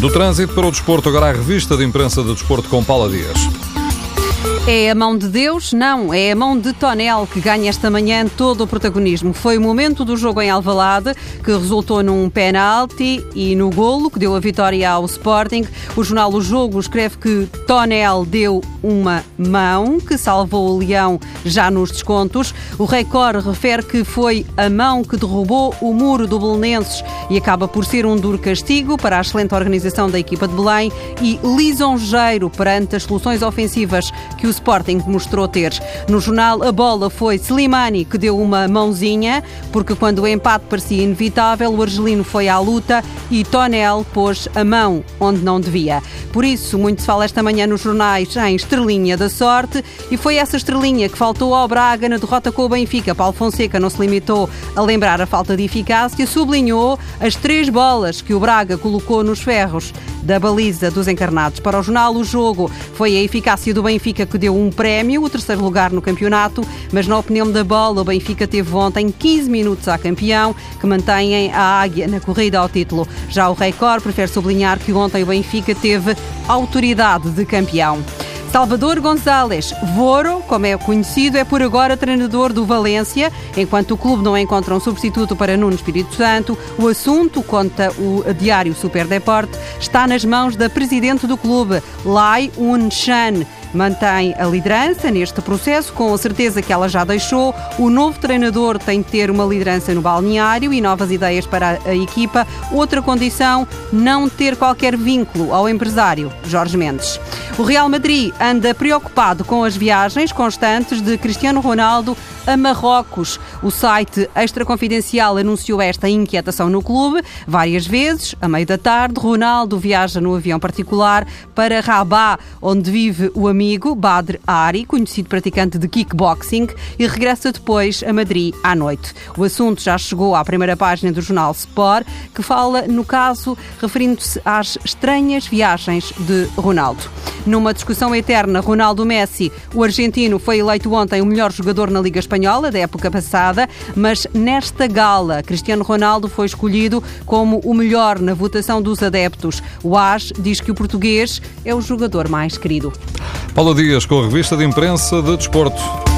Do trânsito para o desporto, agora a revista de imprensa do desporto com Paula Dias. É a mão de Deus? Não, é a mão de Tonel que ganha esta manhã todo o protagonismo. Foi o momento do jogo em Alvalade que resultou num penalti e no golo que deu a vitória ao Sporting. O jornal O Jogo escreve que Tonel deu uma mão que salvou o Leão já nos descontos. O Record refere que foi a mão que derrubou o muro do Belenenses e acaba por ser um duro castigo para a excelente organização da equipa de Belém e lisonjeiro perante as soluções ofensivas que o Sporting mostrou ter. No jornal, a bola foi Slimani que deu uma mãozinha, porque quando o empate parecia inevitável, o argelino foi à luta e Tonel pôs a mão onde não devia. Por isso, muito se fala esta manhã nos jornais em estrelinha da sorte e foi essa estrelinha que faltou ao Braga na derrota com o Benfica. Paulo Fonseca não se limitou a lembrar a falta de eficácia, sublinhou as três bolas que o Braga colocou nos ferros da baliza dos encarnados. Para o jornal, o jogo foi a eficácia do Benfica que deu um prémio, o terceiro lugar no campeonato, mas na opinião da bola, o Benfica teve ontem 15 minutos a campeão, que mantém a águia na corrida ao título. Já o Record prefere sublinhar que ontem o Benfica teve autoridade de campeão. Salvador González Voro, como é conhecido, é por agora treinador do Valência. Enquanto o clube não encontra um substituto para Nuno Espírito Santo, o assunto, conta o diário Super Deporte, está nas mãos da presidente do clube, Lai Un-chan mantém a liderança neste processo, com a certeza que ela já deixou. O novo treinador tem de ter uma liderança no balneário e novas ideias para a equipa. Outra condição, não ter qualquer vínculo ao empresário, Jorge Mendes. O Real Madrid anda preocupado com as viagens constantes de Cristiano Ronaldo a Marrocos. O site Extra Confidencial anunciou esta inquietação no clube várias vezes. A meio da tarde, Ronaldo viaja no avião particular para Rabat, onde vive o amigo Badr Ari, conhecido praticante de kickboxing, e regressa depois a Madrid à noite. O assunto já chegou à primeira página do jornal Sport, que fala no caso referindo-se às estranhas viagens de Ronaldo. Numa discussão eterna, Ronaldo Messi, o argentino, foi eleito ontem o melhor jogador na Liga Espanhola da época passada, mas nesta gala, Cristiano Ronaldo foi escolhido como o melhor na votação dos adeptos. O AS diz que o português é o jogador mais querido. Paulo Dias, com a revista de imprensa de Desporto.